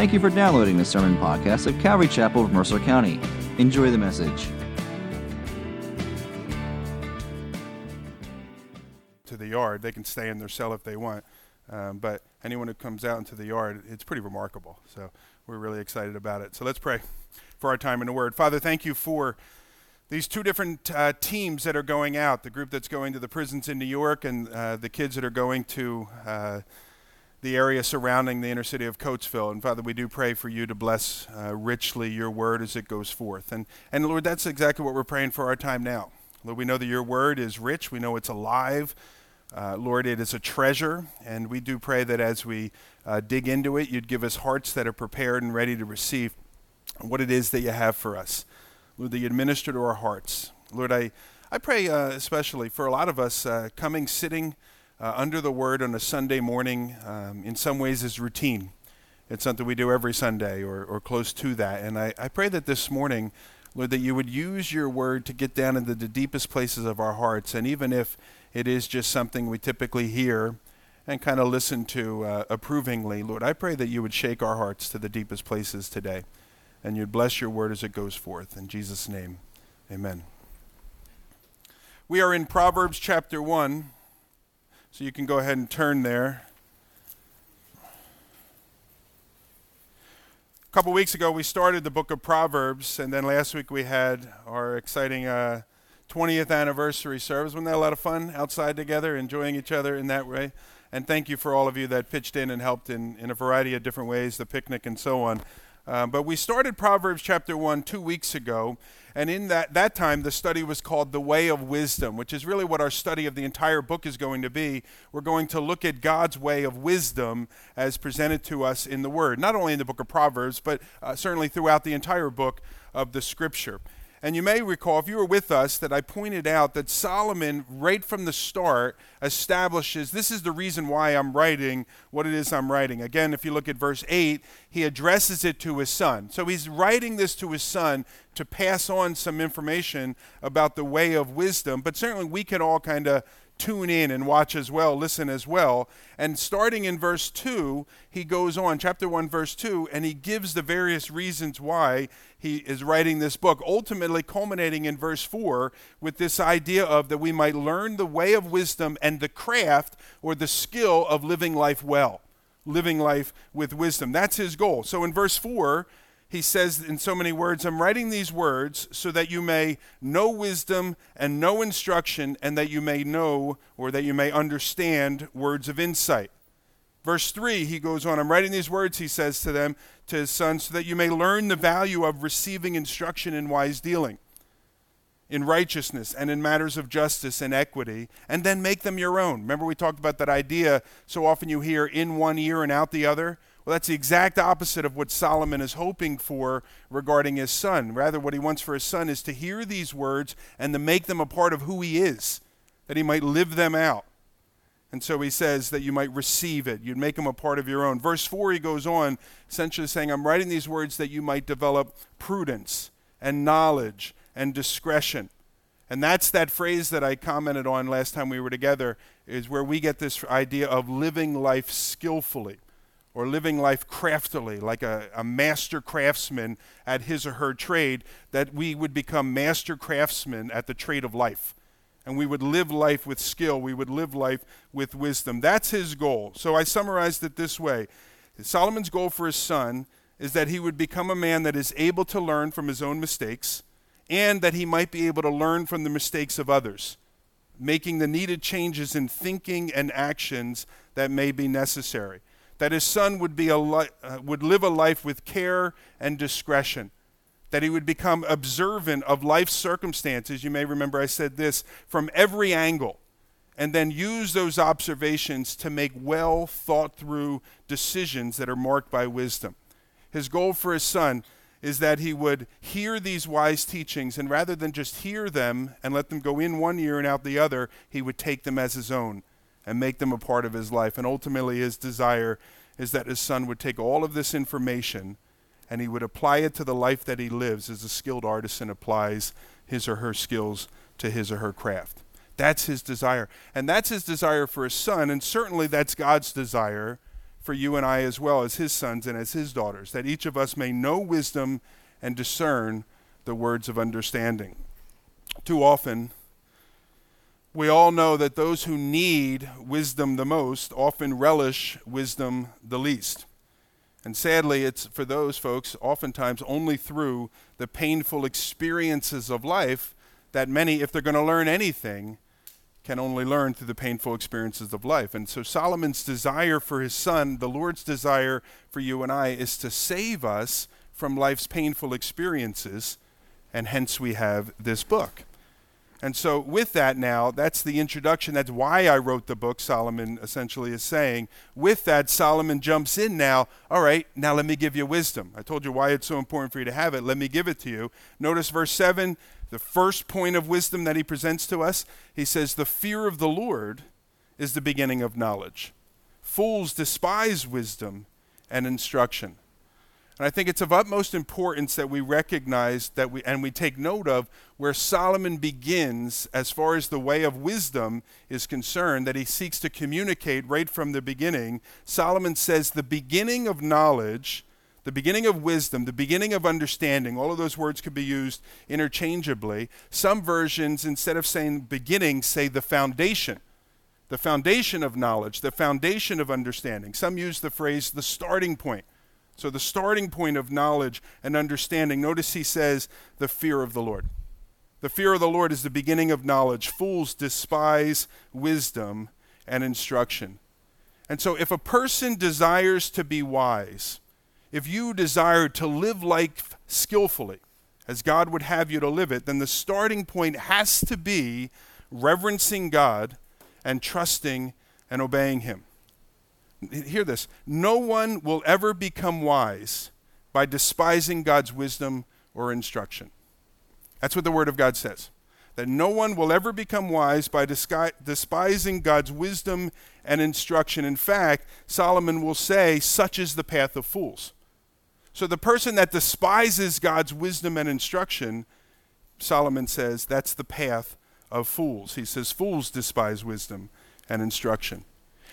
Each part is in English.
Thank you for downloading the sermon podcast of Calvary Chapel of Mercer County. Enjoy the message. To the yard, they can stay in their cell if they want. Um, but anyone who comes out into the yard, it's pretty remarkable. So we're really excited about it. So let's pray for our time in the Word. Father, thank you for these two different uh, teams that are going out the group that's going to the prisons in New York and uh, the kids that are going to uh, the area surrounding the inner city of Coatesville. And Father, we do pray for you to bless uh, richly your word as it goes forth. And, and Lord, that's exactly what we're praying for our time now. Lord, we know that your word is rich, we know it's alive. Uh, Lord, it is a treasure, and we do pray that as we uh, dig into it, you'd give us hearts that are prepared and ready to receive what it is that you have for us. Lord, that you administer to our hearts. Lord, I, I pray uh, especially for a lot of us uh, coming, sitting uh, under the word on a Sunday morning, um, in some ways is routine. It's something we do every Sunday or, or close to that. And I, I pray that this morning, Lord, that you would use your word to get down into the deepest places of our hearts. And even if it is just something we typically hear and kind of listen to uh, approvingly, Lord, I pray that you would shake our hearts to the deepest places today. And you'd bless your word as it goes forth. In Jesus' name, amen. We are in Proverbs chapter 1. So you can go ahead and turn there. A couple weeks ago, we started the book of Proverbs, and then last week we had our exciting uh, 20th anniversary service. Wasn't that a lot of fun outside together, enjoying each other in that way? And thank you for all of you that pitched in and helped in, in a variety of different ways, the picnic and so on. Um, but we started Proverbs chapter 1 two weeks ago, and in that, that time, the study was called The Way of Wisdom, which is really what our study of the entire book is going to be. We're going to look at God's way of wisdom as presented to us in the Word, not only in the book of Proverbs, but uh, certainly throughout the entire book of the Scripture. And you may recall, if you were with us, that I pointed out that Solomon, right from the start, establishes this is the reason why I'm writing what it is I'm writing. Again, if you look at verse 8, he addresses it to his son. So he's writing this to his son to pass on some information about the way of wisdom, but certainly we can all kind of tune in and watch as well, listen as well. And starting in verse 2, he goes on, chapter 1, verse 2, and he gives the various reasons why he is writing this book, ultimately culminating in verse 4 with this idea of that we might learn the way of wisdom and the craft or the skill of living life well, living life with wisdom. That's his goal. So in verse 4, he says in so many words, I'm writing these words so that you may know wisdom and know instruction, and that you may know or that you may understand words of insight. Verse 3, he goes on, I'm writing these words, he says to them, to his son, so that you may learn the value of receiving instruction in wise dealing, in righteousness, and in matters of justice and equity, and then make them your own. Remember, we talked about that idea so often you hear in one ear and out the other? Well, that's the exact opposite of what Solomon is hoping for regarding his son. Rather, what he wants for his son is to hear these words and to make them a part of who he is, that he might live them out. And so he says that you might receive it. You'd make them a part of your own. Verse 4, he goes on, essentially saying, I'm writing these words that you might develop prudence and knowledge and discretion. And that's that phrase that I commented on last time we were together, is where we get this idea of living life skillfully or living life craftily, like a, a, master craftsman at his or her trade, that we would become master craftsmen at the trade of life. And we would live life with skill, we would live life with wisdom. That's his goal. So I summarized it this way Solomon's goal for his son is that he would become a man that is able to learn from his own mistakes and that he might be able to learn from the mistakes of others, making the needed changes in thinking and actions that may be necessary that his son would, be a li- uh, would live a life with care and discretion, that he would become observant of life's circumstances. You may remember I said this from every angle, and then use those observations to make well thought through decisions that are marked by wisdom. His goal for his son is that he would hear these wise teachings, and rather than just hear them and let them go in one ear and out the other, he would take them as his own and make them a part of his life. And ultimately, his desire is that his son would take all of this information and he would apply it to the life that he lives as a skilled artisan applies his or her skills to his or her craft. That's his desire. And that's his desire for his son, and certainly that's God's desire for you and I as well as his sons and as his daughters, that each of us may know wisdom and discern the words of understanding. Too often, we all know that those who need wisdom the most often relish wisdom the least. And sadly, it's for those folks oftentimes only through the painful experiences of life that many, if they're going to learn anything, can only learn through the painful experiences of life. And so Solomon's desire for his son, the Lord's desire for you and I, is to save us from life's painful experiences, and hence we have this book. And so, with that now, that's the introduction. That's why I wrote the book, Solomon essentially is saying. With that, Solomon jumps in now. All right, now let me give you wisdom. I told you why it's so important for you to have it. Let me give it to you. Notice verse 7, the first point of wisdom that he presents to us. He says, The fear of the Lord is the beginning of knowledge. Fools despise wisdom and instruction. And I think it's of utmost importance that we recognize that we and we take note of where Solomon begins as far as the way of wisdom is concerned that he seeks to communicate right from the beginning. Solomon says the beginning of knowledge, the beginning of wisdom, the beginning of understanding, all of those words could be used interchangeably. Some versions instead of saying beginning say the foundation the foundation of knowledge, the foundation of understanding. Some use the phrase the starting point. So, the starting point of knowledge and understanding, notice he says, the fear of the Lord. The fear of the Lord is the beginning of knowledge. Fools despise wisdom and instruction. And so, if a person desires to be wise, if you desire to live life skillfully, as God would have you to live it, then the starting point has to be reverencing God and trusting and obeying Him hear this no one will ever become wise by despising God's wisdom or instruction. That's what the Word of God says. That no one will ever become wise by despising God's wisdom and instruction. In fact, Solomon will say, such is the path of fools. So the person that despises God's wisdom and instruction, Solomon says, that's the path of fools. He says, fools despise wisdom and instruction.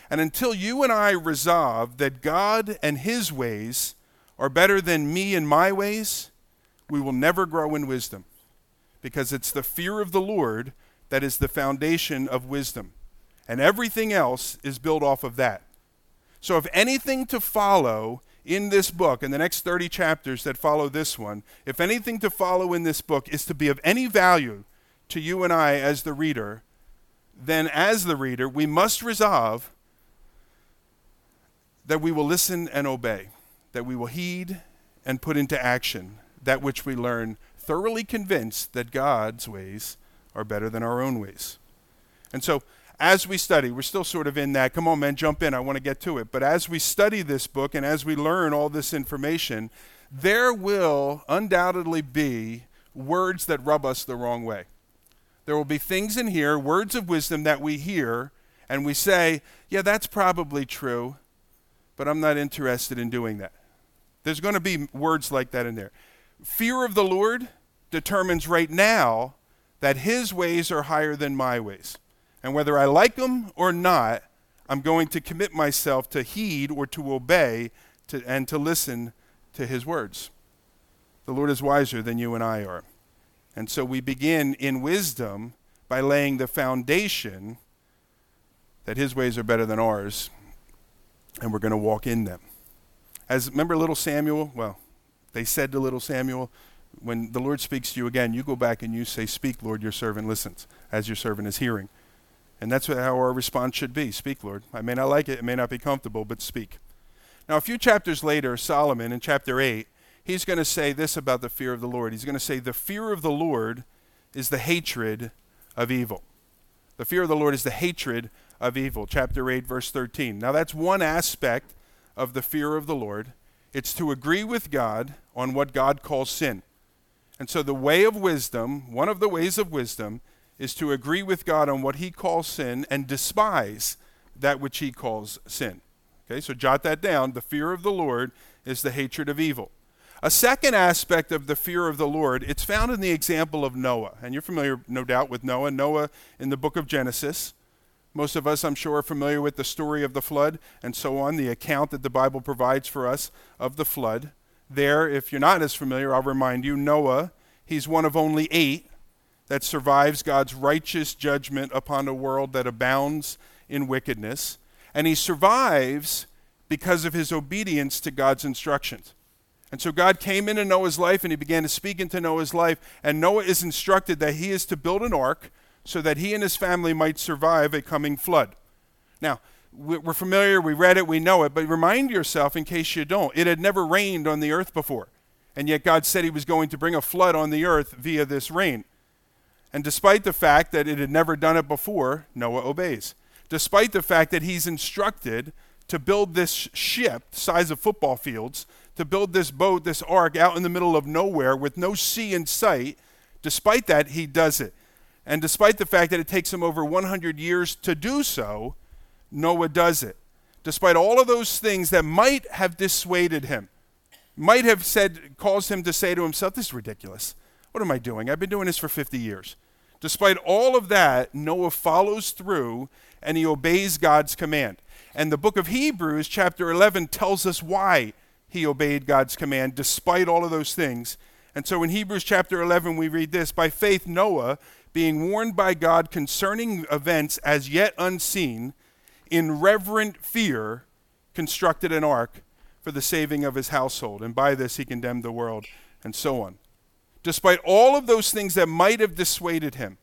And until you and I resolve that God and His ways are better than me and my ways, we will never grow in wisdom. Because it's the fear of the Lord that is the foundation of wisdom. And everything else is built off of that. So, if anything to follow in this book, in the next 30 chapters that follow this one, if anything to follow in this book is to be of any value to you and I as the reader, then as the reader, we must resolve that we will listen and obey, that we will heed and put into action that which we learn, thoroughly convinced that God's ways are better than our own ways. And so, as we study, we're still sort of in that, come on, man, jump in, I want to get to it. But as we study this book and as we learn all this information, there will undoubtedly be words that rub us the wrong way. There will be things in here, words of wisdom that we hear, and we say, yeah, that's probably true, but I'm not interested in doing that. There's going to be words like that in there. Fear of the Lord determines right now that his ways are higher than my ways. And whether I like them or not, I'm going to commit myself to heed or to obey to, and to listen to his words. The Lord is wiser than you and I are. And so we begin in wisdom by laying the foundation that his ways are better than ours and we're going to walk in them. As remember little Samuel? Well, they said to little Samuel, when the Lord speaks to you again, you go back and you say, Speak, Lord, your servant listens, as your servant is hearing. And that's how our response should be Speak, Lord. I may not like it, it may not be comfortable, but speak. Now, a few chapters later, Solomon, in chapter 8, he's going to say this about the fear of the Lord. He's going to say, The fear of the Lord is the hatred of evil. The fear of the Lord is the hatred of evil. Chapter 8, verse 13. Now, that's one aspect of the fear of the Lord. It's to agree with God on what God calls sin. And so, the way of wisdom, one of the ways of wisdom, is to agree with God on what he calls sin and despise that which he calls sin. Okay, so jot that down. The fear of the Lord is the hatred of evil. A second aspect of the fear of the Lord, it's found in the example of Noah. And you're familiar, no doubt, with Noah. Noah in the book of Genesis. Most of us, I'm sure, are familiar with the story of the flood and so on, the account that the Bible provides for us of the flood. There, if you're not as familiar, I'll remind you Noah, he's one of only eight that survives God's righteous judgment upon a world that abounds in wickedness. And he survives because of his obedience to God's instructions. And so God came into Noah's life and he began to speak into Noah's life. And Noah is instructed that he is to build an ark so that he and his family might survive a coming flood. Now, we're familiar, we read it, we know it, but remind yourself in case you don't. It had never rained on the earth before. And yet God said he was going to bring a flood on the earth via this rain. And despite the fact that it had never done it before, Noah obeys. Despite the fact that he's instructed to build this ship, size of football fields, to build this boat, this ark out in the middle of nowhere with no sea in sight, despite that, he does it. And despite the fact that it takes him over 100 years to do so, Noah does it. Despite all of those things that might have dissuaded him, might have said, caused him to say to himself, This is ridiculous. What am I doing? I've been doing this for 50 years. Despite all of that, Noah follows through and he obeys God's command. And the book of Hebrews, chapter 11, tells us why he obeyed God's command despite all of those things. And so in Hebrews chapter 11, we read this By faith, Noah, being warned by God concerning events as yet unseen, in reverent fear, constructed an ark for the saving of his household. And by this he condemned the world, and so on. Despite all of those things that might have dissuaded him,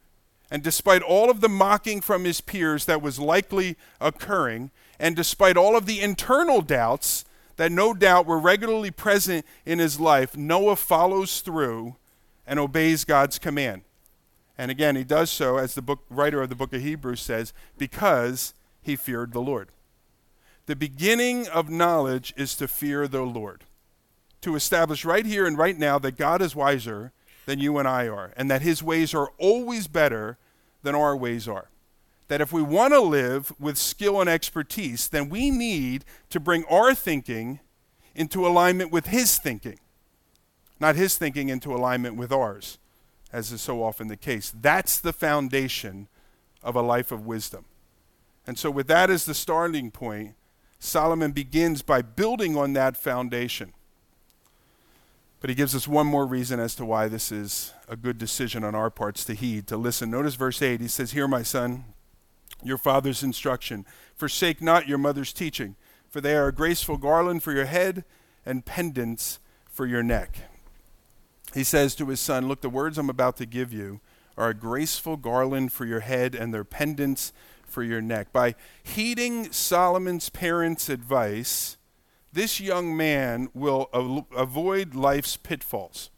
and despite all of the mocking from his peers that was likely occurring, and despite all of the internal doubts that no doubt were regularly present in his life, Noah follows through and obeys God's command. And again, he does so, as the book, writer of the book of Hebrews says, because he feared the Lord. The beginning of knowledge is to fear the Lord, to establish right here and right now that God is wiser than you and I are, and that his ways are always better than our ways are that if we want to live with skill and expertise, then we need to bring our thinking into alignment with His thinking, not His thinking into alignment with ours, as is so often the case. That's the foundation of a life of wisdom. And so, with that as the starting point, Solomon begins by building on that foundation. But he gives us one more reason as to why this is a good decision on our parts to heed, to listen. Notice verse 8. He says, Hear, my son, your father's instruction. Forsake not your mother's teaching, for they are a graceful garland for your head and pendants for your neck. He says to his son, Look, the words I'm about to give you are a graceful garland for your head and their pendants for your neck. By heeding Solomon's parents' advice, this young man will avoid life's pitfalls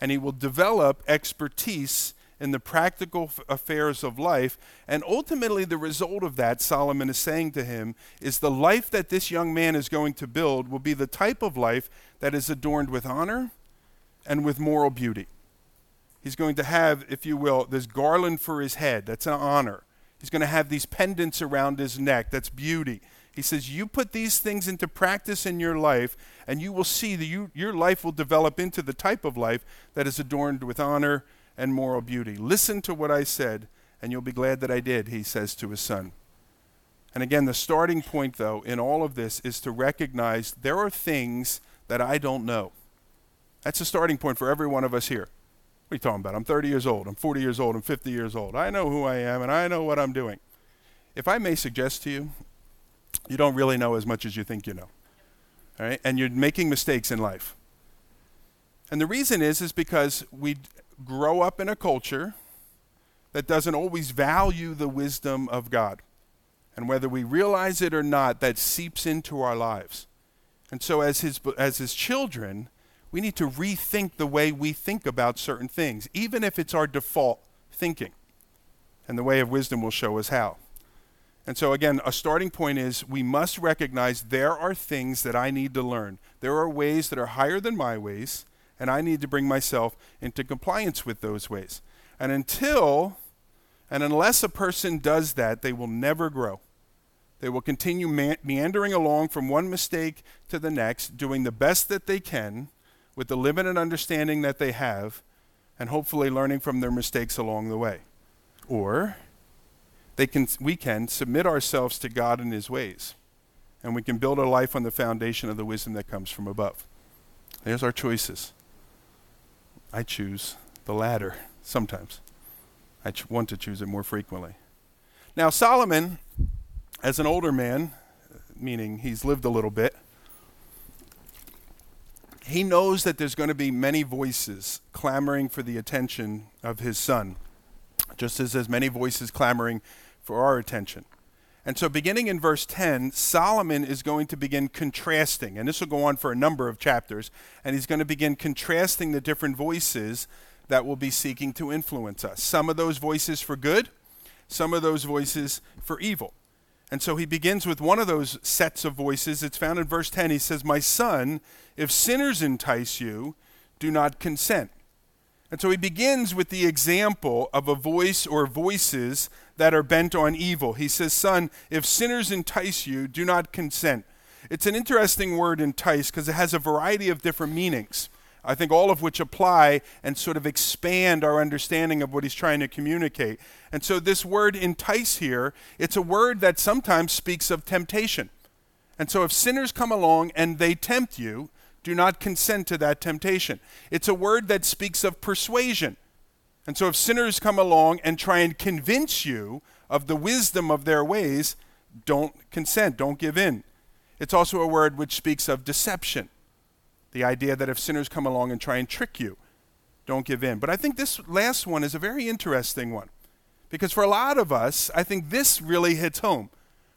and he will develop expertise in the practical affairs of life. And ultimately, the result of that, Solomon is saying to him, is the life that this young man is going to build will be the type of life that is adorned with honor and with moral beauty. He's going to have, if you will, this garland for his head. That's an honor. He's going to have these pendants around his neck. That's beauty. He says, You put these things into practice in your life, and you will see that you, your life will develop into the type of life that is adorned with honor and moral beauty. Listen to what I said, and you'll be glad that I did, he says to his son. And again, the starting point, though, in all of this is to recognize there are things that I don't know. That's a starting point for every one of us here. What are you talking about? I'm 30 years old, I'm 40 years old, I'm 50 years old. I know who I am, and I know what I'm doing. If I may suggest to you, you don't really know as much as you think you know. All right? And you're making mistakes in life. And the reason is is because we grow up in a culture that doesn't always value the wisdom of God. And whether we realize it or not, that seeps into our lives. And so, as his, as his children, we need to rethink the way we think about certain things, even if it's our default thinking. And the way of wisdom will show us how. And so, again, a starting point is we must recognize there are things that I need to learn. There are ways that are higher than my ways, and I need to bring myself into compliance with those ways. And until and unless a person does that, they will never grow. They will continue me- meandering along from one mistake to the next, doing the best that they can with the limited understanding that they have, and hopefully learning from their mistakes along the way. Or they can, we can submit ourselves to God and His ways. And we can build a life on the foundation of the wisdom that comes from above. There's our choices. I choose the latter sometimes. I ch- want to choose it more frequently. Now, Solomon, as an older man, meaning he's lived a little bit, he knows that there's going to be many voices clamoring for the attention of his son, just as there's many voices clamoring for our attention. And so, beginning in verse 10, Solomon is going to begin contrasting, and this will go on for a number of chapters, and he's going to begin contrasting the different voices that will be seeking to influence us. Some of those voices for good, some of those voices for evil. And so he begins with one of those sets of voices. It's found in verse 10. He says, My son, if sinners entice you, do not consent. And so he begins with the example of a voice or voices that are bent on evil. He says, Son, if sinners entice you, do not consent. It's an interesting word, entice, because it has a variety of different meanings. I think all of which apply and sort of expand our understanding of what he's trying to communicate. And so this word entice here, it's a word that sometimes speaks of temptation. And so if sinners come along and they tempt you, do not consent to that temptation. It's a word that speaks of persuasion. And so if sinners come along and try and convince you of the wisdom of their ways, don't consent, don't give in. It's also a word which speaks of deception. The idea that if sinners come along and try and trick you, don't give in. But I think this last one is a very interesting one. Because for a lot of us, I think this really hits home.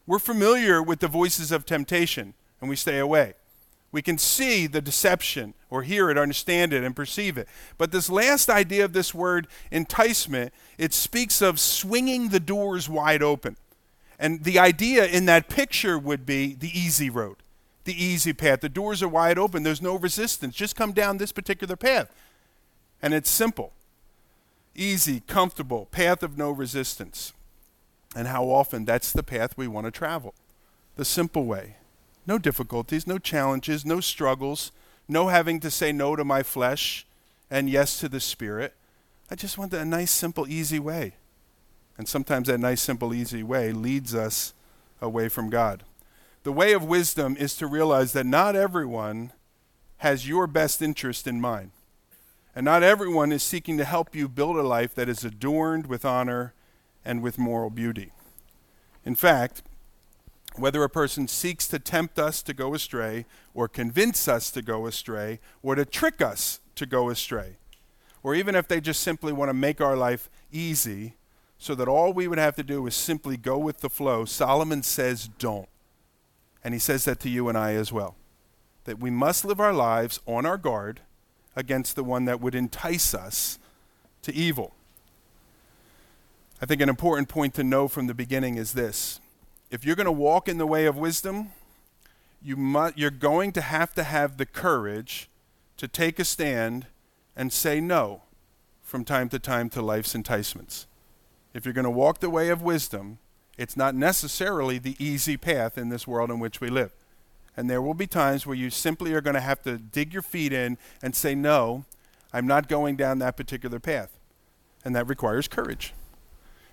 We're familiar with the voices of temptation and we stay away. We can see the deception or hear it, understand it, and perceive it. But this last idea of this word, enticement, it speaks of swinging the doors wide open. And the idea in that picture would be the easy road the easy path. The doors are wide open, there's no resistance. Just come down this particular path. And it's simple, easy, comfortable, path of no resistance. And how often that's the path we want to travel the simple way. No difficulties, no challenges, no struggles, no having to say no to my flesh and yes to the Spirit. I just want a nice, simple, easy way. And sometimes that nice, simple, easy way leads us away from God. The way of wisdom is to realize that not everyone has your best interest in mind. And not everyone is seeking to help you build a life that is adorned with honor and with moral beauty. In fact, whether a person seeks to tempt us to go astray, or convince us to go astray, or to trick us to go astray, or even if they just simply want to make our life easy so that all we would have to do is simply go with the flow, Solomon says, don't. And he says that to you and I as well. That we must live our lives on our guard against the one that would entice us to evil. I think an important point to know from the beginning is this if you're going to walk in the way of wisdom, you mu- you're going to have to have the courage to take a stand and say no from time to time to life's enticements. If you're going to walk the way of wisdom, it's not necessarily the easy path in this world in which we live. And there will be times where you simply are going to have to dig your feet in and say, No, I'm not going down that particular path. And that requires courage.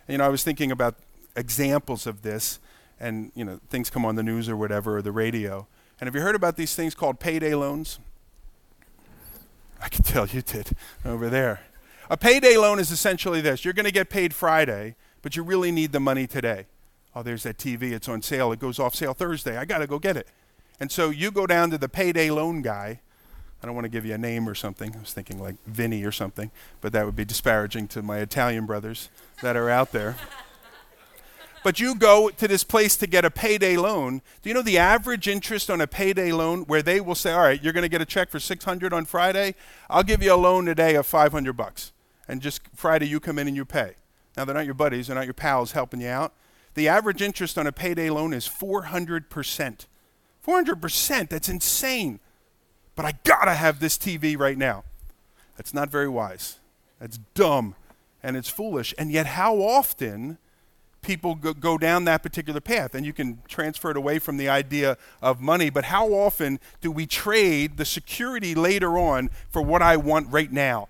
And, you know, I was thinking about examples of this, and, you know, things come on the news or whatever, or the radio. And have you heard about these things called payday loans? I can tell you did over there. A payday loan is essentially this you're going to get paid Friday, but you really need the money today. Oh, there's that TV. It's on sale. It goes off sale Thursday. I got to go get it. And so you go down to the payday loan guy. I don't want to give you a name or something. I was thinking like Vinny or something, but that would be disparaging to my Italian brothers that are out there. but you go to this place to get a payday loan. Do you know the average interest on a payday loan where they will say, "All right, you're going to get a check for 600 on Friday. I'll give you a loan today of 500 bucks." And just Friday you come in and you pay. Now they're not your buddies, they're not your pals helping you out. The average interest on a payday loan is 400%. 400%, that's insane. But I gotta have this TV right now. That's not very wise. That's dumb and it's foolish. And yet, how often people go, go, down that particular path? And you can transfer it away from the idea of money, but how often do we trade the security later on for what I want right now?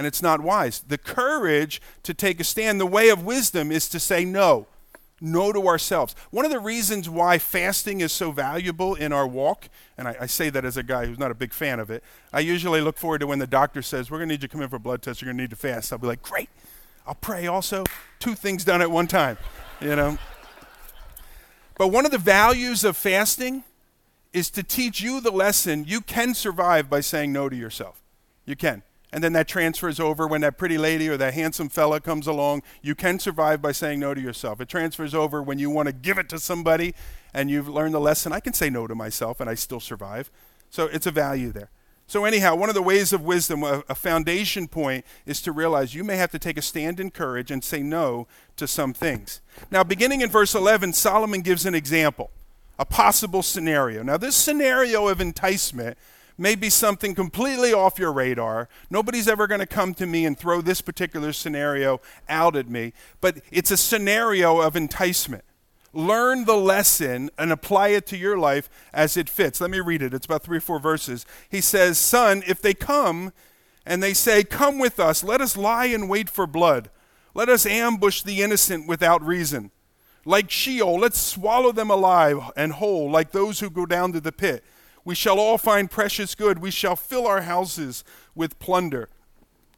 and it's not wise. The courage to take a stand, the way of wisdom is to say no. No to ourselves. One of the reasons why fasting is so valuable in our walk, and I, I say that as a guy who's not a big fan of it, I usually look forward to when the doctor says, We're going to need you to come in for a blood test, you're going to need to fast. I'll be like, Great. I'll pray also. Two things done at one time, you know. But one of the values of fasting is to teach you the lesson you can survive by saying no to yourself. You can and then that transfers over when that pretty lady or that handsome fella comes along. You can survive by saying no to yourself. It transfers over when you want to give it to somebody and you've learned the lesson. I can say no to myself and I still survive. So it's a value there. So, anyhow, one of the ways of wisdom, a, foundation point, is to realize you may have to take a stand in courage and say no to some things. Now, beginning in verse 11, Solomon gives an example, a possible scenario. Now, this scenario of enticement may be something completely off your radar. Nobody's ever going to come to me and throw this particular scenario out at me, but it's a scenario of enticement. Learn the lesson and apply it to your life as it fits. Let me read it. It's about three or four verses. He says, Son, if they come and they say, Come with us, let us lie in wait for blood. Let us ambush the innocent without reason. Like Sheol, let's swallow them alive and whole, like those who go down to the pit. We shall all find precious good. We shall fill our houses with plunder.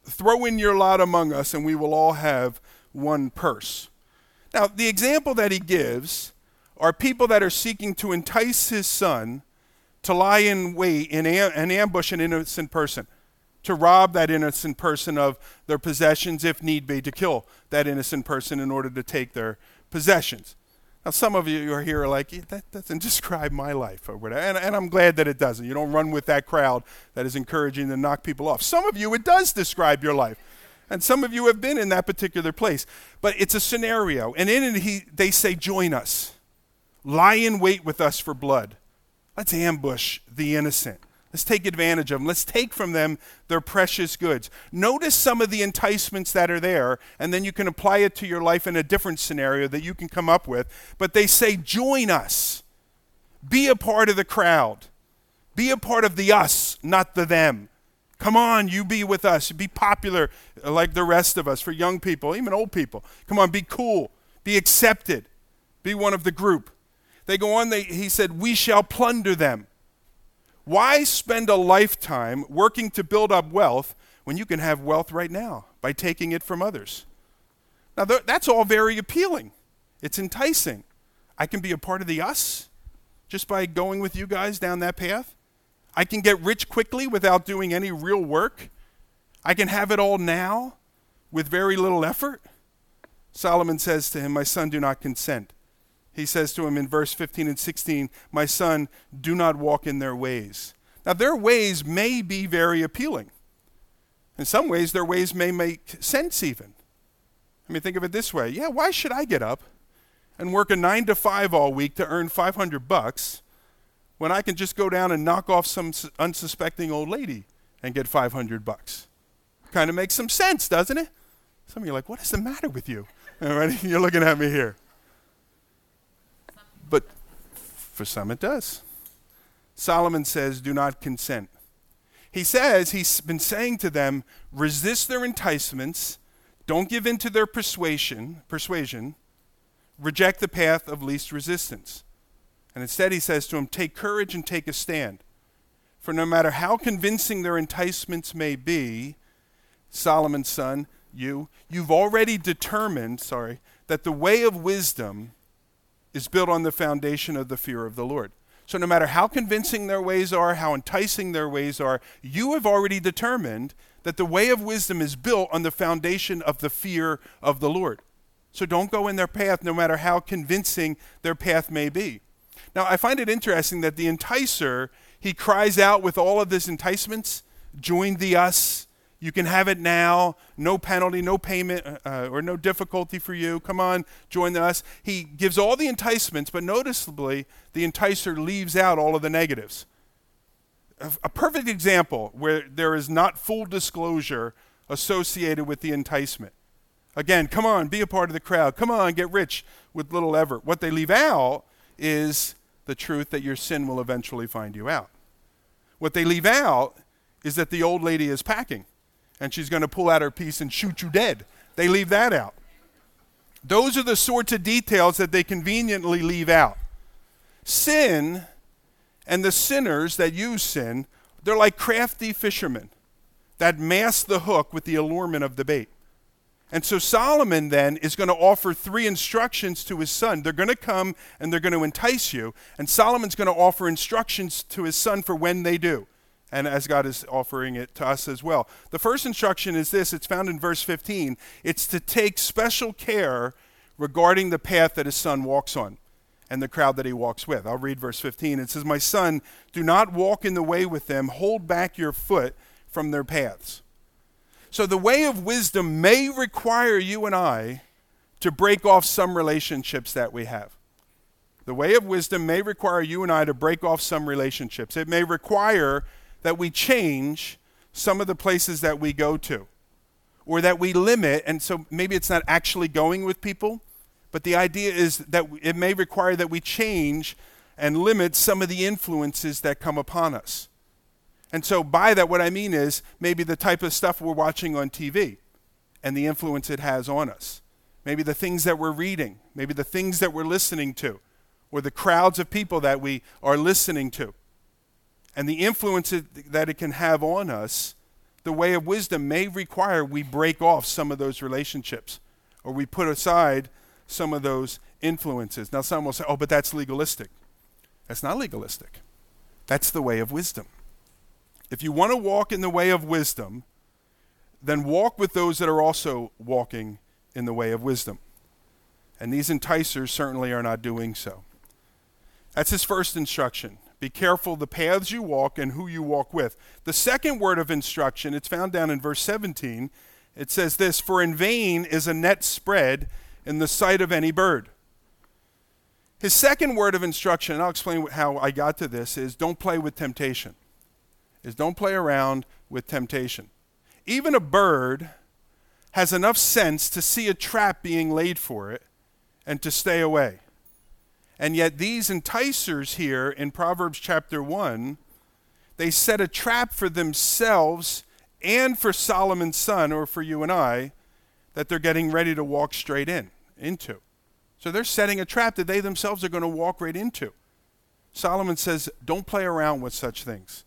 Throw in your lot among us, and we will all have one purse. Now, the example that he gives are people that are seeking to entice his son to lie in wait and am- ambush an innocent person, to rob that innocent person of their possessions if need be, to kill that innocent person in order to take their possessions. Now, some of you are here like, that doesn't describe my life or whatever. And, and I'm glad that it doesn't. You don't run with that crowd that is encouraging to knock people off. Some of you, it does describe your life. And some of you have been in that particular place. But it's a scenario. And in it, he, they say, join us. Lie in wait with us for blood. Let's ambush the innocent. Let's take advantage of them. Let's take from them their precious goods. Notice some of the enticements that are there, and then you can apply it to your life in a different scenario that you can come up with. But they say, join us. Be a part of the crowd. Be a part of the us, not the them. Come on, you be with us. Be popular uh, like the rest of us for young people, even old people. Come on, be cool. Be accepted. Be one of the group. They go on, they, he said, We shall plunder them. Why spend a lifetime working to build up wealth when you can have wealth right now by taking it from others? Now, th- that's all very appealing. It's enticing. I can be a part of the us just by going with you guys down that path. I can get rich quickly without doing any real work. I can have it all now with very little effort. Solomon says to him, My son, do not consent he says to him in verse 15 and 16, My son, do not walk in their ways. Now, their ways may be very appealing. In some ways, their ways may make sense even. I mean, think of it this way yeah, why should I get up and work a nine to five all week to earn 500 bucks when I can just go down and knock off some unsuspecting old lady and get 500 bucks? Kind of makes some sense, doesn't it? Some of you are like, what is the matter with you? All right, you're looking at me here. But for some it does. Solomon says, do not consent. He says, he's been saying to them, resist their enticements, don't give in to their persuasion, persuasion, reject the path of least resistance. And instead he says to him, take courage and take a stand. For no matter how convincing their enticements may be, Solomon's son, you, you've already determined, sorry, that the way of wisdom is built on the foundation of the fear of the Lord. So, no matter how convincing their ways are, how enticing their ways are, you have already determined that the way of wisdom is built on the foundation of the fear of the Lord. So, don't go in their path, no matter how convincing their path may be. Now, I find it interesting that the enticer, he cries out with all of his enticements join the us, you can have it now, no penalty, no payment, uh, uh, or no difficulty for you. Come on, join the us. He gives all the enticements, but noticeably, the enticer leaves out all of the negatives. A, a perfect example where there is not full disclosure associated with the enticement. Again, come on, be a part of the crowd. Come on, get rich with little effort. What they leave out is the truth that your sin will eventually find you out. What they leave out is that the old lady is packing and she's going to pull out her piece and shoot you dead. They leave that out. Those are the sorts of details that they conveniently leave out. Sin and the sinners that use sin, they're like crafty fishermen that mask the hook with the allurement of the bait. And so Solomon then is going to offer three instructions to his son. They're going to come and they're going to entice you. And Solomon's going to offer instructions to his son for when they do. And as God is offering it to us as well. The first instruction is this it's found in verse 15. It's to take special care regarding the path that his son walks on and the crowd that he walks with. I'll read verse 15. It says, My son, do not walk in the way with them, hold back your foot from their paths. So the way of wisdom may require you and I to break off some relationships that we have. The way of wisdom may require you and I to break off some relationships. It may require that we change some of the places that we go to or that we limit. And so maybe it's not actually going with people, but the idea is that it may require that we change and limit some of the influences that come upon us. And so, by that, what I mean is maybe the type of stuff we're watching on TV and the influence it has on us. Maybe the things that we're reading, maybe the things that we're listening to, or the crowds of people that we are listening to. And the influence that it can have on us, the way of wisdom may require we break off some of those relationships or we put aside some of those influences. Now, some will say, oh, but that's legalistic. That's not legalistic, that's the way of wisdom. If you want to walk in the way of wisdom, then walk with those that are also walking in the way of wisdom. And these enticers certainly are not doing so. That's his first instruction. Be careful the paths you walk and who you walk with. The second word of instruction, it's found down in verse 17. It says this For in vain is a net spread in the sight of any bird. His second word of instruction, and I'll explain how I got to this, is don't play with temptation is don't play around with temptation. Even a bird has enough sense to see a trap being laid for it and to stay away. And yet, these enticers here in Proverbs chapter 1, they set a trap for themselves and for Solomon's son, or for you and I, that they're getting ready to walk straight in into. So they're setting a trap that they themselves are going to walk right into. Solomon says, Don't play around with such things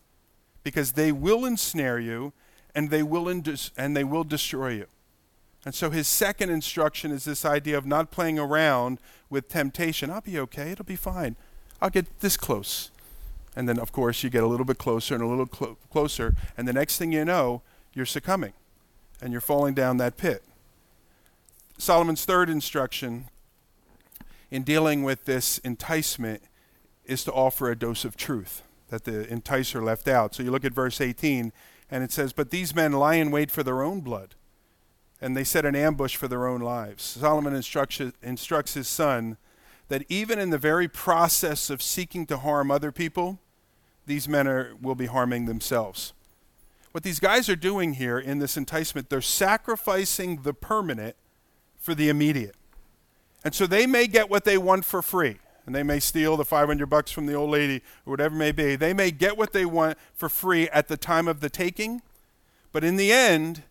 because they will ensnare you and they will and they will destroy you. And so his second instruction is this idea of not playing around with temptation. I'll be okay. It'll be fine. I'll get this close. And then, of course, you get a little bit closer and a little clo- closer. And the next thing you know, you're succumbing and you're falling down that pit. Solomon's third instruction in dealing with this enticement is to offer a dose of truth that the enticer left out. So you look at verse 18, and it says, But these men lie in wait for their own blood, and they set an ambush for their own lives. Solomon instructs, instructs his son that even in the very process of seeking to harm other people, these men are, will be harming themselves. What these guys are doing here in this enticement, they're sacrificing the permanent for the immediate. And so they may get what they want for free and they may steal the 500 bucks from the old lady or whatever it may be. They may get what they want for free at the time of the taking, but in the end,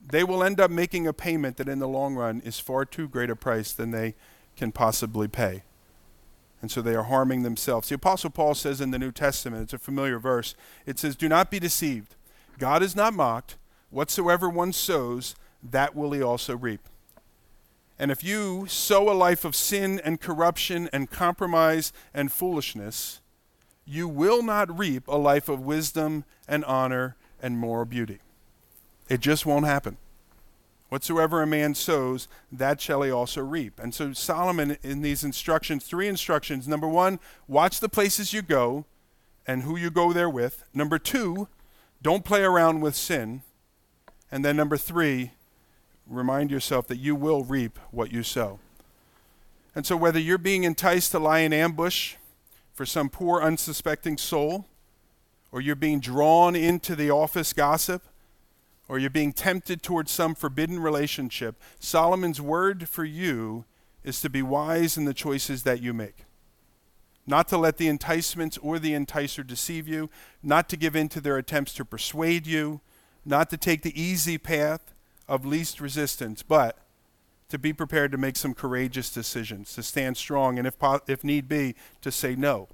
they will end up making a payment that in the long run is far too great a price than they can possibly pay. And so they are harming themselves. The Apostle Paul says in the New Testament, it's a familiar verse, it says, Do not be deceived. God is not mocked. Whatsoever one sows, that will he also reap. And if you sow a life of sin and corruption and compromise and foolishness, you will not reap a life of wisdom and honor and moral beauty. It just won't happen. Whatsoever a man sows, that shall he also reap. And so Solomon, in these instructions, three instructions. Number one, watch the places you go and who you go there with. Number two, don't play around with sin. And then number three, remind yourself that you will reap what you sow. And so, whether you're being enticed to lie in ambush for some poor, unsuspecting soul, or you're being drawn into the office gossip, or you're being tempted towards some forbidden relationship, Solomon's word for you is to be wise in the choices that you make. Not to let the enticements or the enticer deceive you, not to give in to their attempts to persuade you, not to take the easy path of least resistance, but to be prepared to make some courageous decisions, to stand strong, and if, po- if need be, to say no.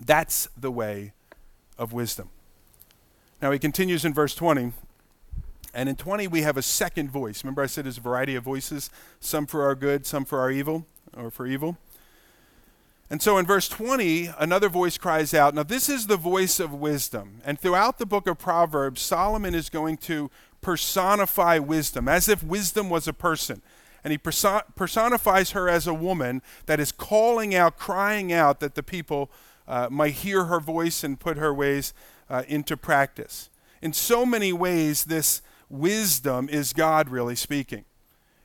That's the way of wisdom. Now he continues in verse 20. And in 20, we have a second voice. Remember, I said there's a variety of voices, some for our good, some for our evil, or for evil. And so in verse 20, another voice cries out. Now, this is the voice of wisdom. And throughout the book of Proverbs, Solomon is going to personify wisdom as if wisdom was a person. And he personifies her as a woman that is calling out, crying out that the people uh, might hear her voice and put her ways uh, into practice. In so many ways, this wisdom is God really speaking.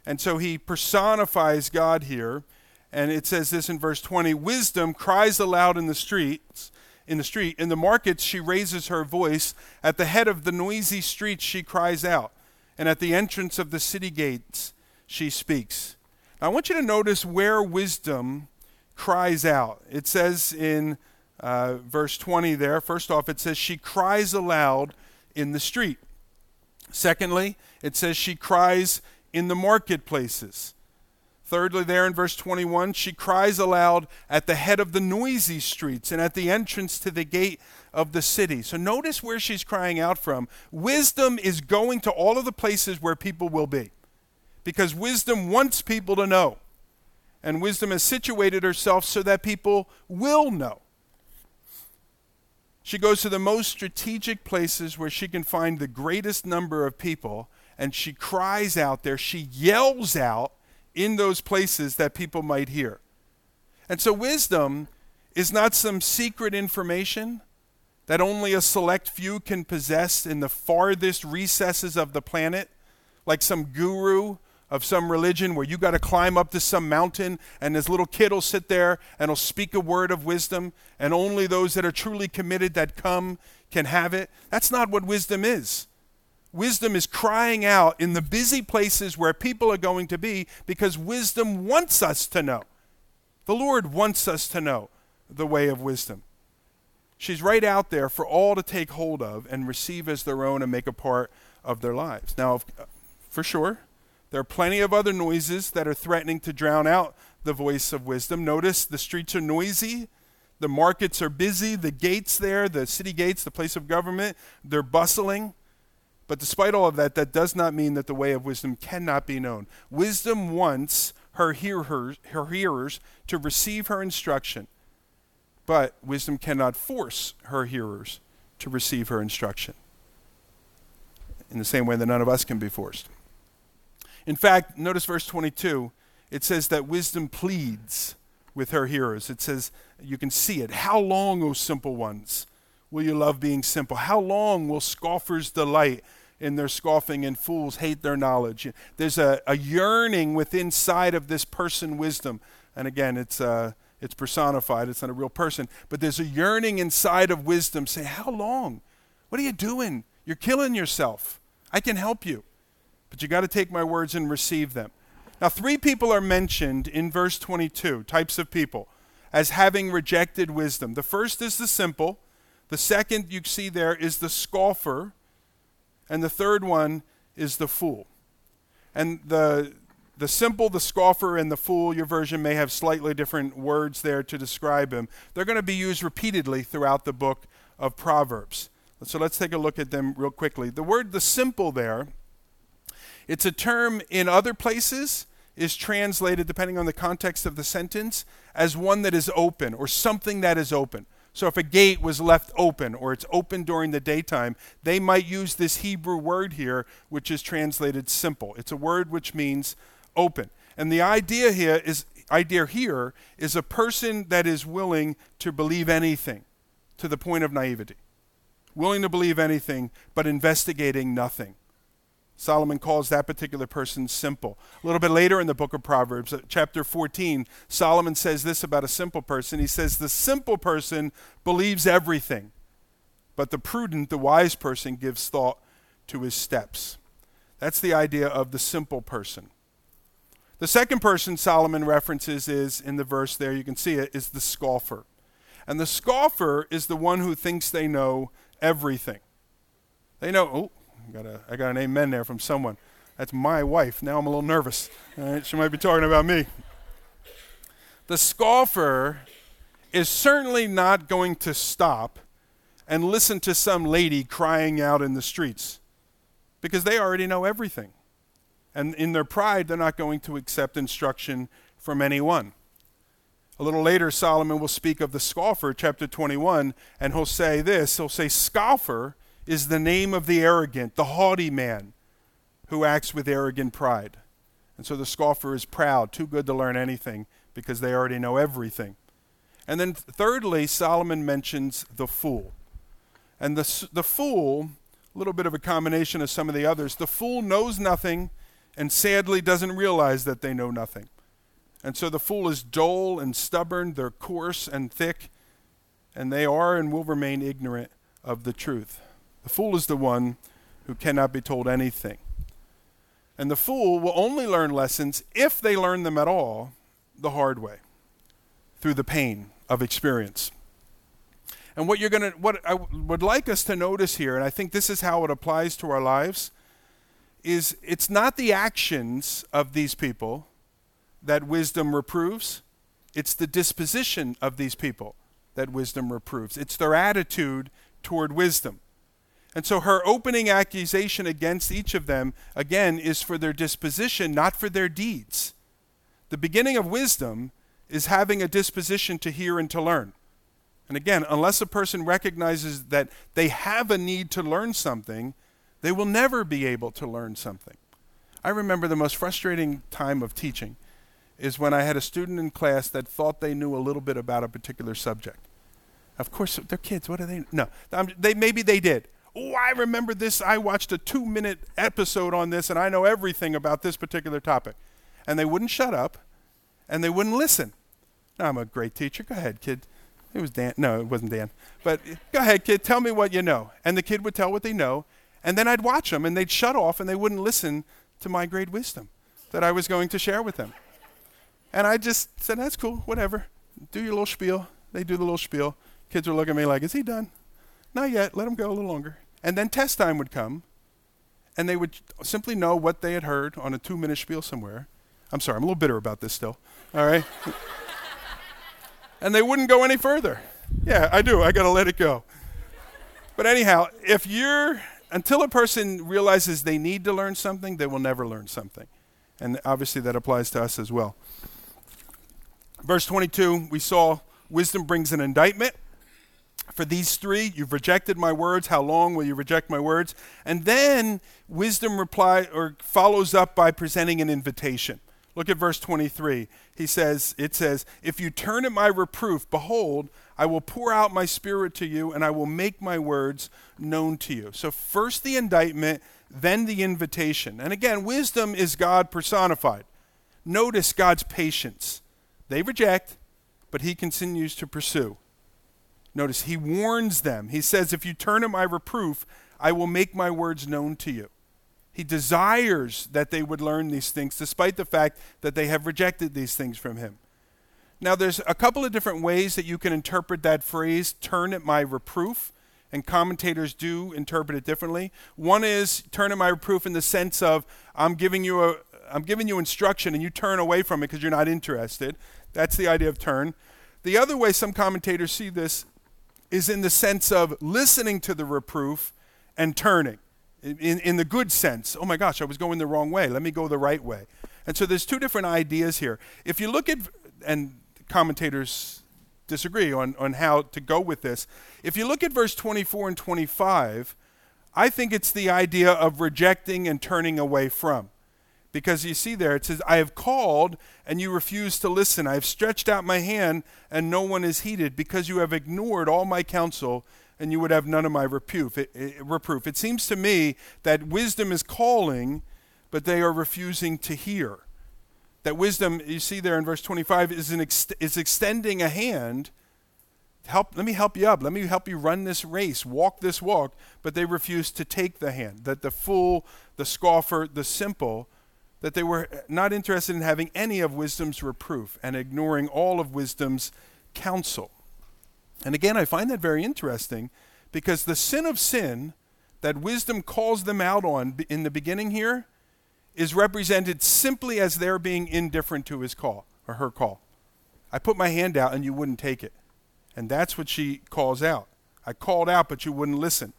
And so he personifies God here. And it says this in verse 20 Wisdom cries aloud in the streets. In the street, in the markets, she raises her voice. At the head of the noisy streets, she cries out. And at the entrance of the city gates, she speaks. Now, I want you to notice where wisdom cries out. It says in uh, verse 20 there, first off, it says, She cries aloud in the street. Secondly, it says she cries in the marketplaces. Thirdly, there in verse 21, she cries aloud at the head of the noisy streets and at the entrance to the gate of the city. So notice where she's crying out from. Wisdom is going to all of the places where people will be because wisdom wants people to know. And wisdom has situated herself so that people will know. She goes to the most strategic places where she can find the greatest number of people, and she cries out there. She yells out in those places that people might hear. And so, wisdom is not some secret information that only a select few can possess in the farthest recesses of the planet, like some guru of some religion where you got to climb up to some mountain and this little kid will sit there and will speak a word of wisdom and only those that are truly committed that come can have it. That's not what wisdom is. Wisdom is crying out in the busy places where people are going to be because wisdom wants us to know. The Lord wants us to know the way of wisdom. She's right out there for all to take hold of and receive as their own and make a part of their lives. Now, uh, for sure, there are plenty of other noises that are threatening to drown out the voice of wisdom. Notice the streets are noisy, the markets are busy, the gates there, the city gates, the place of government, they're bustling. But despite all of that, that does not mean that the way of wisdom cannot be known. Wisdom wants her hearers, her hearers to receive her instruction, but wisdom cannot force her hearers to receive her instruction. In the same way that none of us can be forced. In fact, notice verse 22. It says that wisdom pleads with her hearers. It says, you can see it. How long, O simple ones, will you love being simple? How long will scoffers delight in their scoffing and fools hate their knowledge? There's a, a yearning within inside of this person, wisdom. And again, it's, uh, it's personified, it's not a real person. But there's a yearning inside of wisdom Say, How long? What are you doing? You're killing yourself. I can help you. But you got to take my words and receive them. Now, three people are mentioned in verse 22, types of people, as having rejected wisdom. The first is the simple, the second you see there is the scoffer, and the third one is the fool. And the the simple, the scoffer, and the fool, your version may have slightly different words there to describe him. They're going to be used repeatedly throughout the book of Proverbs. So let's take a look at them real quickly. The word the simple there it's a term in other places is translated, depending on the context of the sentence, as one that is open or something that is open. So if a gate was left open or it's open during the daytime, they might use this Hebrew word here, which is translated simple. It's a word which means open. And the idea here is idea here is a person that is willing to believe anything to the point of naivety. Willing to believe anything, but investigating nothing. Solomon calls that particular person simple. A little bit later in the book of Proverbs, uh, chapter 14, Solomon says this about a simple person. He says, The simple person believes everything, but the prudent, the wise person, gives thought to his steps. That's the idea of the simple person. The second person Solomon references is, in the verse there, you can see it, is the scoffer. And the scoffer is the one who thinks they know everything. They know, oh, got a, I got an amen there from someone. That's my wife. Now I'm a little nervous. she might be talking about me. The scoffer is certainly not going to stop and listen to some lady crying out in the streets because they already know everything. And in their pride, they're not going to accept instruction from anyone. A little later, Solomon will speak of the scoffer, chapter 21, and he'll say this He'll say, Scoffer is the name of the arrogant, the haughty man who acts with arrogant pride. And so the scoffer is proud, too good to learn anything because they already know everything. And then, thirdly, Solomon mentions the fool. And the, the fool, a little bit of a combination of some of the others, the fool knows nothing and sadly doesn't realize that they know nothing. And so the fool is dull and stubborn, they're coarse and thick, and they are and will remain ignorant of the truth. The fool is the one who cannot be told anything. And the fool will only learn lessons, if they learn them at all, the hard way, through the pain of experience. And what you're going to what I would like us to notice here, and I think this is how it applies to our lives, is it's not the actions of these people that wisdom reproves, it's the disposition of these people that wisdom reproves. It's their attitude toward wisdom. And so her opening accusation against each of them, again, is for their disposition, not for their deeds. The beginning of wisdom is having a disposition to hear and to learn. And again, unless a person recognizes that they have a need to learn something, they will never be able to learn something. I remember the most frustrating time of teaching is when I had a student in class that thought they knew a little bit about a particular subject. Of course, they're kids. What do they? No, they maybe they did. Oh, I remember this. I watched a two-minute episode on this, and I know everything about this particular topic. And they wouldn't shut up, and they wouldn't listen. Now, I'm a great teacher. Go ahead, kid. It was Dan. No, it wasn't Dan. But go ahead, kid. Tell me what you know. And the kid would tell what they know, and then I'd watch them, and they'd shut off, and they wouldn't listen to my great wisdom that I was going to share with them. And I just said, that's cool, whatever. Do your little spiel. They do the little spiel. Kids would look at me like, is he done? Not yet. Let them go a little longer. And then test time would come, and they would simply know what they had heard on a two minute spiel somewhere. I'm sorry, I'm a little bitter about this still. All right? and they wouldn't go any further. Yeah, I do. I got to let it go. But anyhow, if you're, until a person realizes they need to learn something, they will never learn something. And obviously that applies to us as well. Verse 22, we saw wisdom brings an indictment. For these three, you've rejected my words. How long will you reject my words? And then wisdom reply or follows up by presenting an invitation. Look at verse 23. He says, it says, If you turn at my reproof, behold, I will pour out my spirit to you, and I will make my words known to you. So first the indictment, then the invitation. And again, wisdom is God personified. Notice God's patience. They reject, but he continues to pursue. Notice he warns them. He says, If you turn at my reproof, I will make my words known to you. He desires that they would learn these things, despite the fact that they have rejected these things from him. Now, there's a couple of different ways that you can interpret that phrase, turn at my reproof, and commentators do interpret it differently. One is turn at my reproof in the sense of I'm giving you a I'm giving you instruction and you turn away from it because you're not interested. That's the idea of turn. The other way some commentators see this is in the sense of listening to the reproof and turning. In, in, the good sense, oh my gosh, I was going the wrong way. Let me go the right way. And so there's two different ideas here. If you look at, and commentators disagree on, on how to go with this. If you look at verse 24 and 25, I think it's the idea of rejecting and turning away from. Because you see there, it says, I have called and you refuse to listen. I have stretched out my hand and no one is heeded because you have ignored all my counsel and you would have none of my reproof. It, it, reproof. it seems to me that wisdom is calling, but they are refusing to hear. That wisdom, you see there in verse 25, is, an ex- is extending a hand. Help, let me help you up. Let me help you run this race, walk this walk. But they refuse to take the hand. That the fool, the scoffer, the simple, that they were not interested in having any of wisdom's reproof and ignoring all of wisdom's counsel. And again, I find that very interesting because the sin of sin that wisdom calls them out on in the beginning here is represented simply as their being indifferent to his call or her call. I put my hand out and you wouldn't take it. And that's what she calls out. I called out, but you wouldn't listen.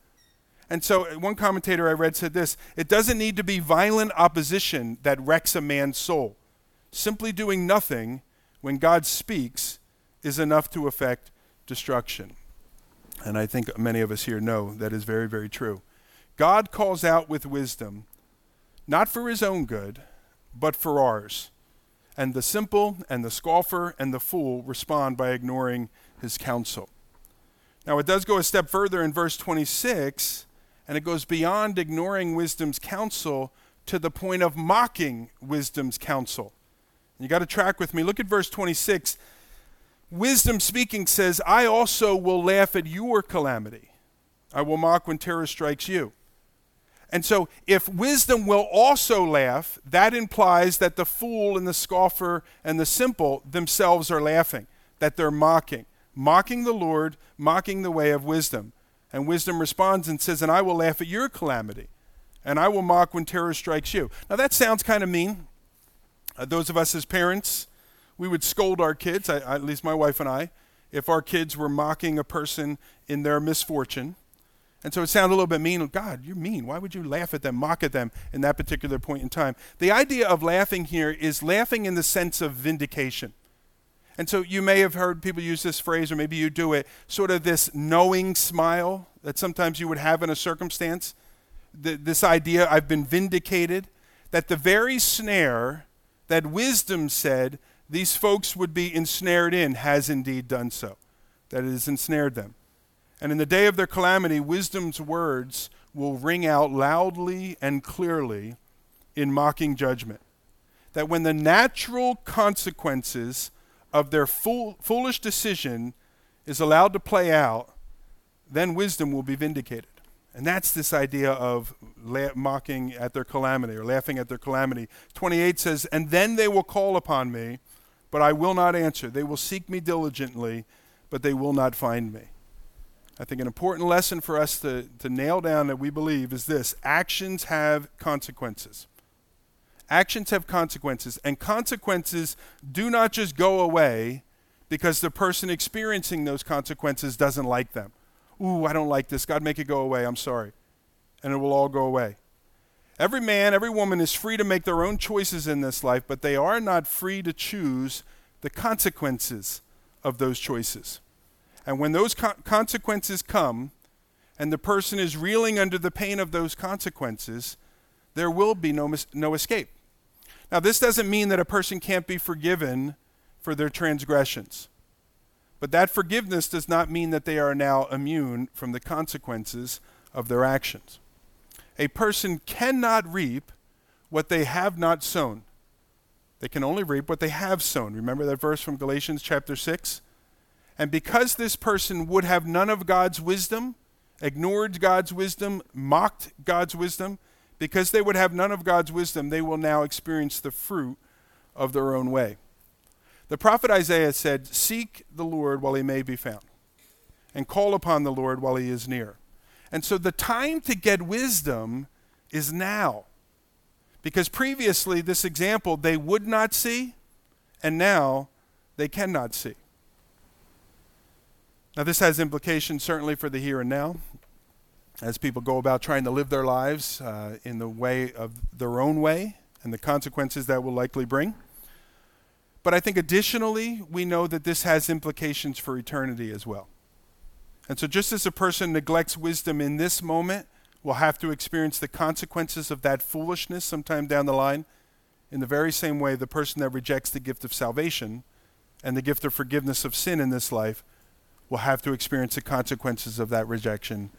And so, uh, one commentator I read said this it doesn't need to be violent opposition that wrecks a man's soul. Simply doing nothing when God speaks is enough to effect destruction. And I think many of us here know that is very, very true. God calls out with wisdom, not for his own good, but for ours. And the simple and the scoffer and the fool respond by ignoring his counsel. Now, it does go a step further in verse 26, and it goes beyond ignoring wisdom's counsel to the point of mocking wisdom's counsel. You got to track with me. Look at verse 26. Wisdom speaking says, I also will laugh at your calamity. I will mock when terror strikes you. And so, if wisdom will also laugh, that implies that the fool and the scoffer and the simple themselves are laughing, that they're mocking, mocking the Lord, mocking the way of wisdom. And wisdom responds and says, And I will laugh at your calamity, and I will mock when terror strikes you. Now, that sounds kind of mean. Uh, those of us as parents, we would scold our kids, I, at least my wife and I, if our kids were mocking a person in their misfortune. And so it sounded a little bit mean. God, you're mean. Why would you laugh at them, mock at them in that particular point in time? The idea of laughing here is laughing in the sense of vindication. And so you may have heard people use this phrase, or maybe you do it, sort of this knowing smile that sometimes you would have in a circumstance. The, this idea, I've been vindicated, that the very snare that wisdom said these folks would be ensnared in has indeed done so, that it has ensnared them. And in the day of their calamity, wisdom's words will ring out loudly and clearly in mocking judgment. That when the natural consequences of their fool, foolish decision is allowed to play out, then wisdom will be vindicated. And that's this idea of la- mocking at their calamity or laughing at their calamity. 28 says, And then they will call upon me, but I will not answer. They will seek me diligently, but they will not find me. I think an important lesson for us to, to nail down that we believe is this actions have consequences. Actions have consequences, and consequences do not just go away because the person experiencing those consequences doesn't like them. Ooh, I don't like this. God, make it go away. I'm sorry. And it will all go away. Every man, every woman is free to make their own choices in this life, but they are not free to choose the consequences of those choices. And when those co- consequences come, and the person is reeling under the pain of those consequences, there will be no, mis- no escape. Now, this doesn't mean that a person can't be forgiven for their transgressions. But that forgiveness does not mean that they are now immune from the consequences of their actions. A person cannot reap what they have not sown. They can only reap what they have sown. Remember that verse from Galatians chapter 6? And because this person would have none of God's wisdom, ignored God's wisdom, mocked God's wisdom, because they would have none of God's wisdom, they will now experience the fruit of their own way. The prophet Isaiah said, Seek the Lord while he may be found, and call upon the Lord while he is near. And so the time to get wisdom is now. Because previously, this example, they would not see, and now they cannot see. Now, this has implications certainly for the here and now as people go about trying to live their lives uh, in the way of their own way and the consequences that will likely bring. But I think additionally, we know that this has implications for eternity as well. And so, just as a person neglects wisdom in this moment, will have to experience the consequences of that foolishness sometime down the line, in the very same way, the person that rejects the gift of salvation and the gift of forgiveness of sin in this life will have to experience the consequences of that rejection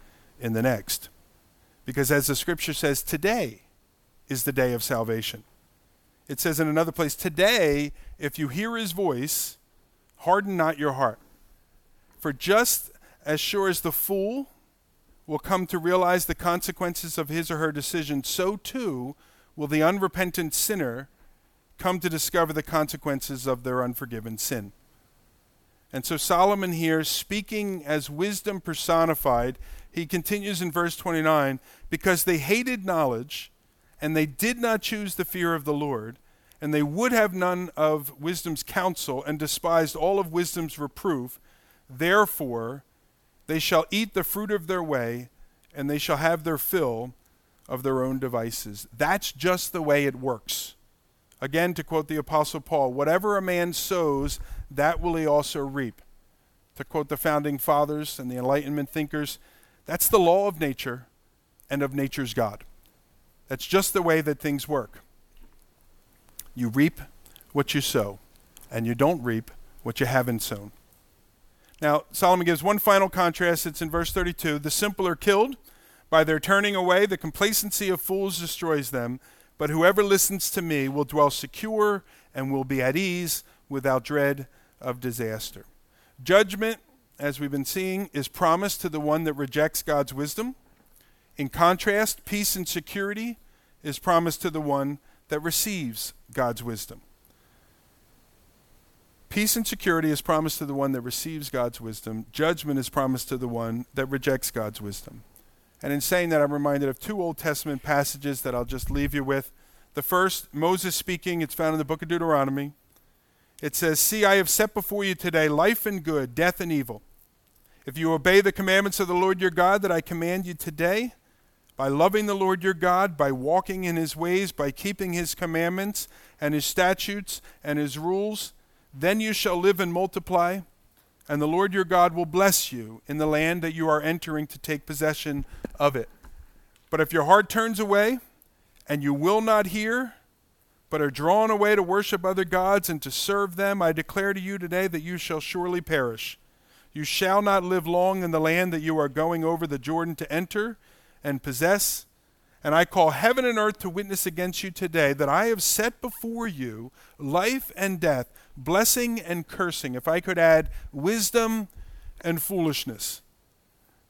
in the next. Because as the scripture says, today is the day of salvation. It says in another place, Today, if you hear his voice, harden not your heart. For just as sure as the fool will come to realize the consequences of his or her decision, so too will the unrepentant sinner come to discover the consequences of their unforgiven sin. And so Solomon here, speaking as wisdom personified, he continues in verse 29 because they hated knowledge and they did not choose the fear of the Lord, and they would have none of wisdom's counsel and despised all of wisdom's reproof. Therefore, they shall eat the fruit of their way, and they shall have their fill of their own devices. That's just the way it works. Again, to quote the Apostle Paul, whatever a man sows, that will he also reap. To quote the founding fathers and the Enlightenment thinkers, that's the law of nature and of nature's God. That's just the way that things work. You reap what you sow, and you don't reap what you haven't sown. Now, Solomon gives one final contrast. It's in verse 32. The simple are killed by their turning away. The complacency of fools destroys them. But whoever listens to me will dwell secure and will be at ease without dread of disaster. Judgment, as we've been seeing, is promised to the one that rejects God's wisdom. In contrast, peace and security is promised to the one that receives God's wisdom. Peace and security is promised to the one that receives God's wisdom. Judgment is promised to the one that rejects God's wisdom. And in saying that, I'm reminded of two Old Testament passages that I'll just leave you with. The first, Moses speaking, it's found in the book of Deuteronomy. It says, See, I have set before you today life and good, death and evil. If you obey the commandments of the Lord your God that I command you today, by loving the Lord your God, by walking in his ways, by keeping his commandments and his statutes and his rules, then you shall live and multiply, and the Lord your God will bless you in the land that you are entering to take possession of it. But if your heart turns away, and you will not hear, but are drawn away to worship other gods and to serve them, I declare to you today that you shall surely perish. You shall not live long in the land that you are going over the Jordan to enter and possess. And I call heaven and earth to witness against you today that I have set before you life and death, blessing and cursing. If I could add wisdom and foolishness.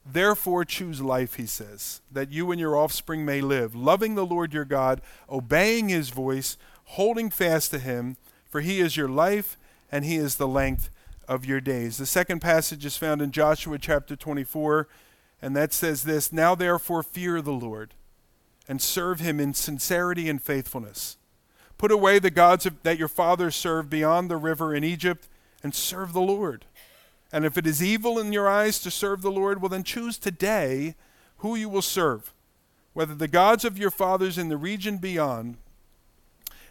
Therefore, choose life, he says, that you and your offspring may live, loving the Lord your God, obeying his voice, holding fast to him, for he is your life and he is the length of your days. The second passage is found in Joshua chapter 24, and that says this Now therefore fear the Lord and serve him in sincerity and faithfulness. Put away the gods that your fathers served beyond the river in Egypt and serve the Lord. And if it is evil in your eyes to serve the Lord, well, then choose today who you will serve, whether the gods of your fathers in the region beyond,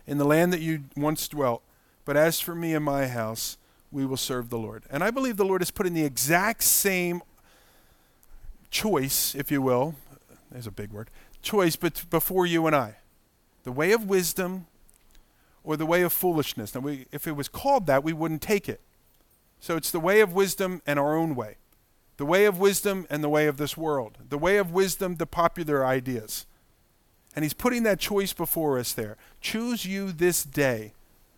in the land that you once dwelt. But as for me and my house, we will serve the Lord. And I believe the Lord is putting the exact same choice, if you will, there's a big word, choice but before you and I. The way of wisdom or the way of foolishness. Now, we, if it was called that, we wouldn't take it. So it's the way of wisdom and our own way. The way of wisdom and the way of this world. The way of wisdom, the popular ideas. And he's putting that choice before us there. Choose you this day,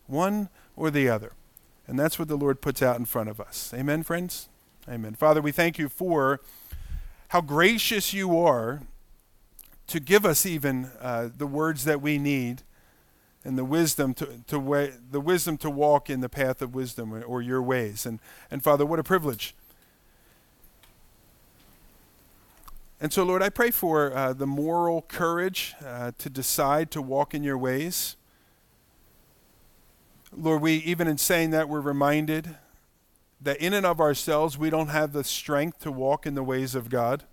one or the other. And that's what the Lord puts out in front of us. Amen, friends? Amen. Father, we thank you for how gracious you are to give us even uh, the words that we need and the wisdom to, to way, the wisdom to walk in the path of wisdom or, or your ways. And, and Father, what a privilege. And so, Lord, I pray for uh, the moral courage uh, to decide to walk in your ways. Lord, we, even in saying that, we're reminded that in and of ourselves, we don't have the strength to walk in the ways of God.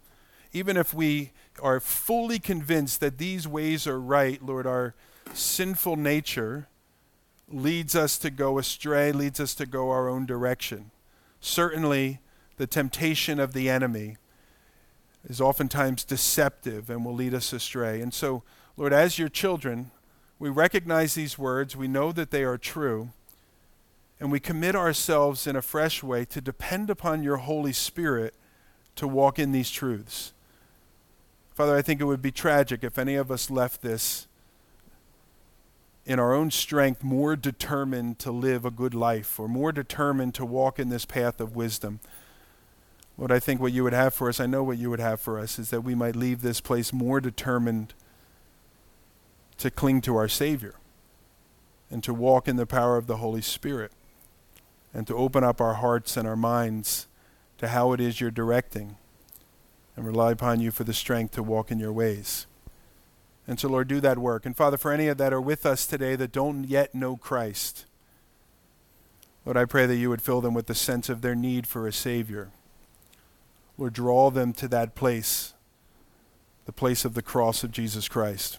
Even if we are fully convinced that these ways are right, Lord, our sinful nature leads us to go astray, leads us to go our own direction. Certainly, the temptation of the enemy is oftentimes deceptive and will lead us astray. And so, Lord, as your children, we recognize these words, we know that they are true, and we commit ourselves in a fresh way to depend upon your Holy Spirit to walk in these truths. Father, I think it would be tragic if any of us left this in our own strength more determined to live a good life or more determined to walk in this path of wisdom. What I think what you would have for us, I know what you would have for us, is that we might leave this place more determined to cling to our Savior and to walk in the power of the Holy Spirit. and to open up our hearts and our minds to how it is you're directing and rely upon you for the strength to walk in your ways. And so, Lord, do that work. And Father, for any of that are with us today that don't yet know Christ, Lord, I pray that you would fill them with the sense of their need for a Savior. Lord, draw them to that place, the place of the cross of Jesus Christ.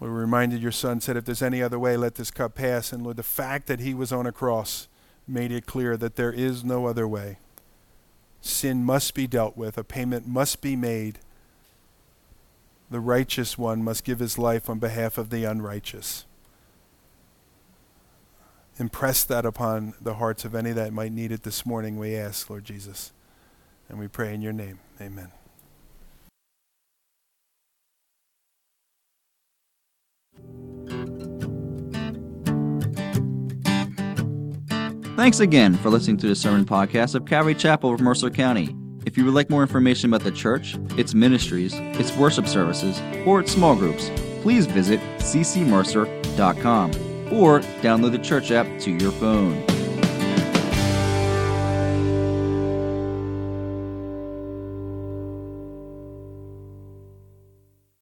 Lord, we reminded your son said, if there's any other way, let this cup pass. And Lord, the fact that he was on a cross made it clear that there is no other way. Sin must be dealt with, a payment must be made. The righteous one must give his life on behalf of the unrighteous. Impress that upon the hearts of any that might need it this morning, we ask, Lord Jesus. And we pray in your name. Amen. Thanks again for listening to the sermon podcast of Calvary Chapel of Mercer County. If you would like more information about the church, its ministries, its worship services, or its small groups, please visit ccmercer.com or download the church app to your phone.